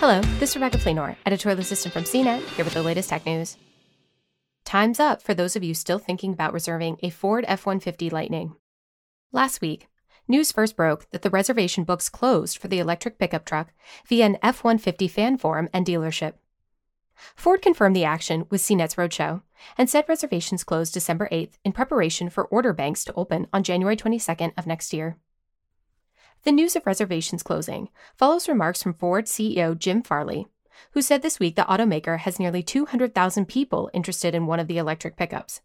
Hello, this is Rebecca Fleenor, editorial assistant from CNET, here with the latest tech news. Time's up for those of you still thinking about reserving a Ford F 150 Lightning. Last week, news first broke that the reservation books closed for the electric pickup truck via an F 150 fan forum and dealership. Ford confirmed the action with CNET's Roadshow and said reservations closed December 8th in preparation for order banks to open on January 22nd of next year. The news of reservations closing follows remarks from Ford CEO Jim Farley, who said this week the automaker has nearly 200,000 people interested in one of the electric pickups.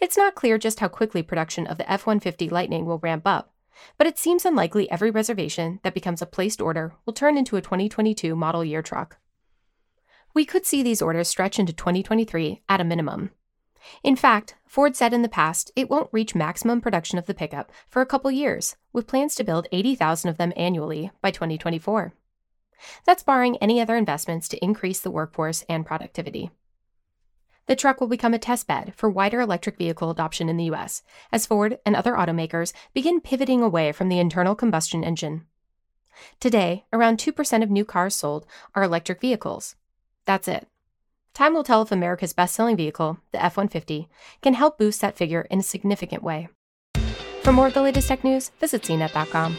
It's not clear just how quickly production of the F 150 Lightning will ramp up, but it seems unlikely every reservation that becomes a placed order will turn into a 2022 model year truck. We could see these orders stretch into 2023 at a minimum. In fact, Ford said in the past it won't reach maximum production of the pickup for a couple years, with plans to build 80,000 of them annually by 2024. That's barring any other investments to increase the workforce and productivity. The truck will become a testbed for wider electric vehicle adoption in the US as Ford and other automakers begin pivoting away from the internal combustion engine. Today, around 2% of new cars sold are electric vehicles. That's it. Time will tell if America's best selling vehicle, the F 150, can help boost that figure in a significant way. For more of the latest tech news, visit cnet.com.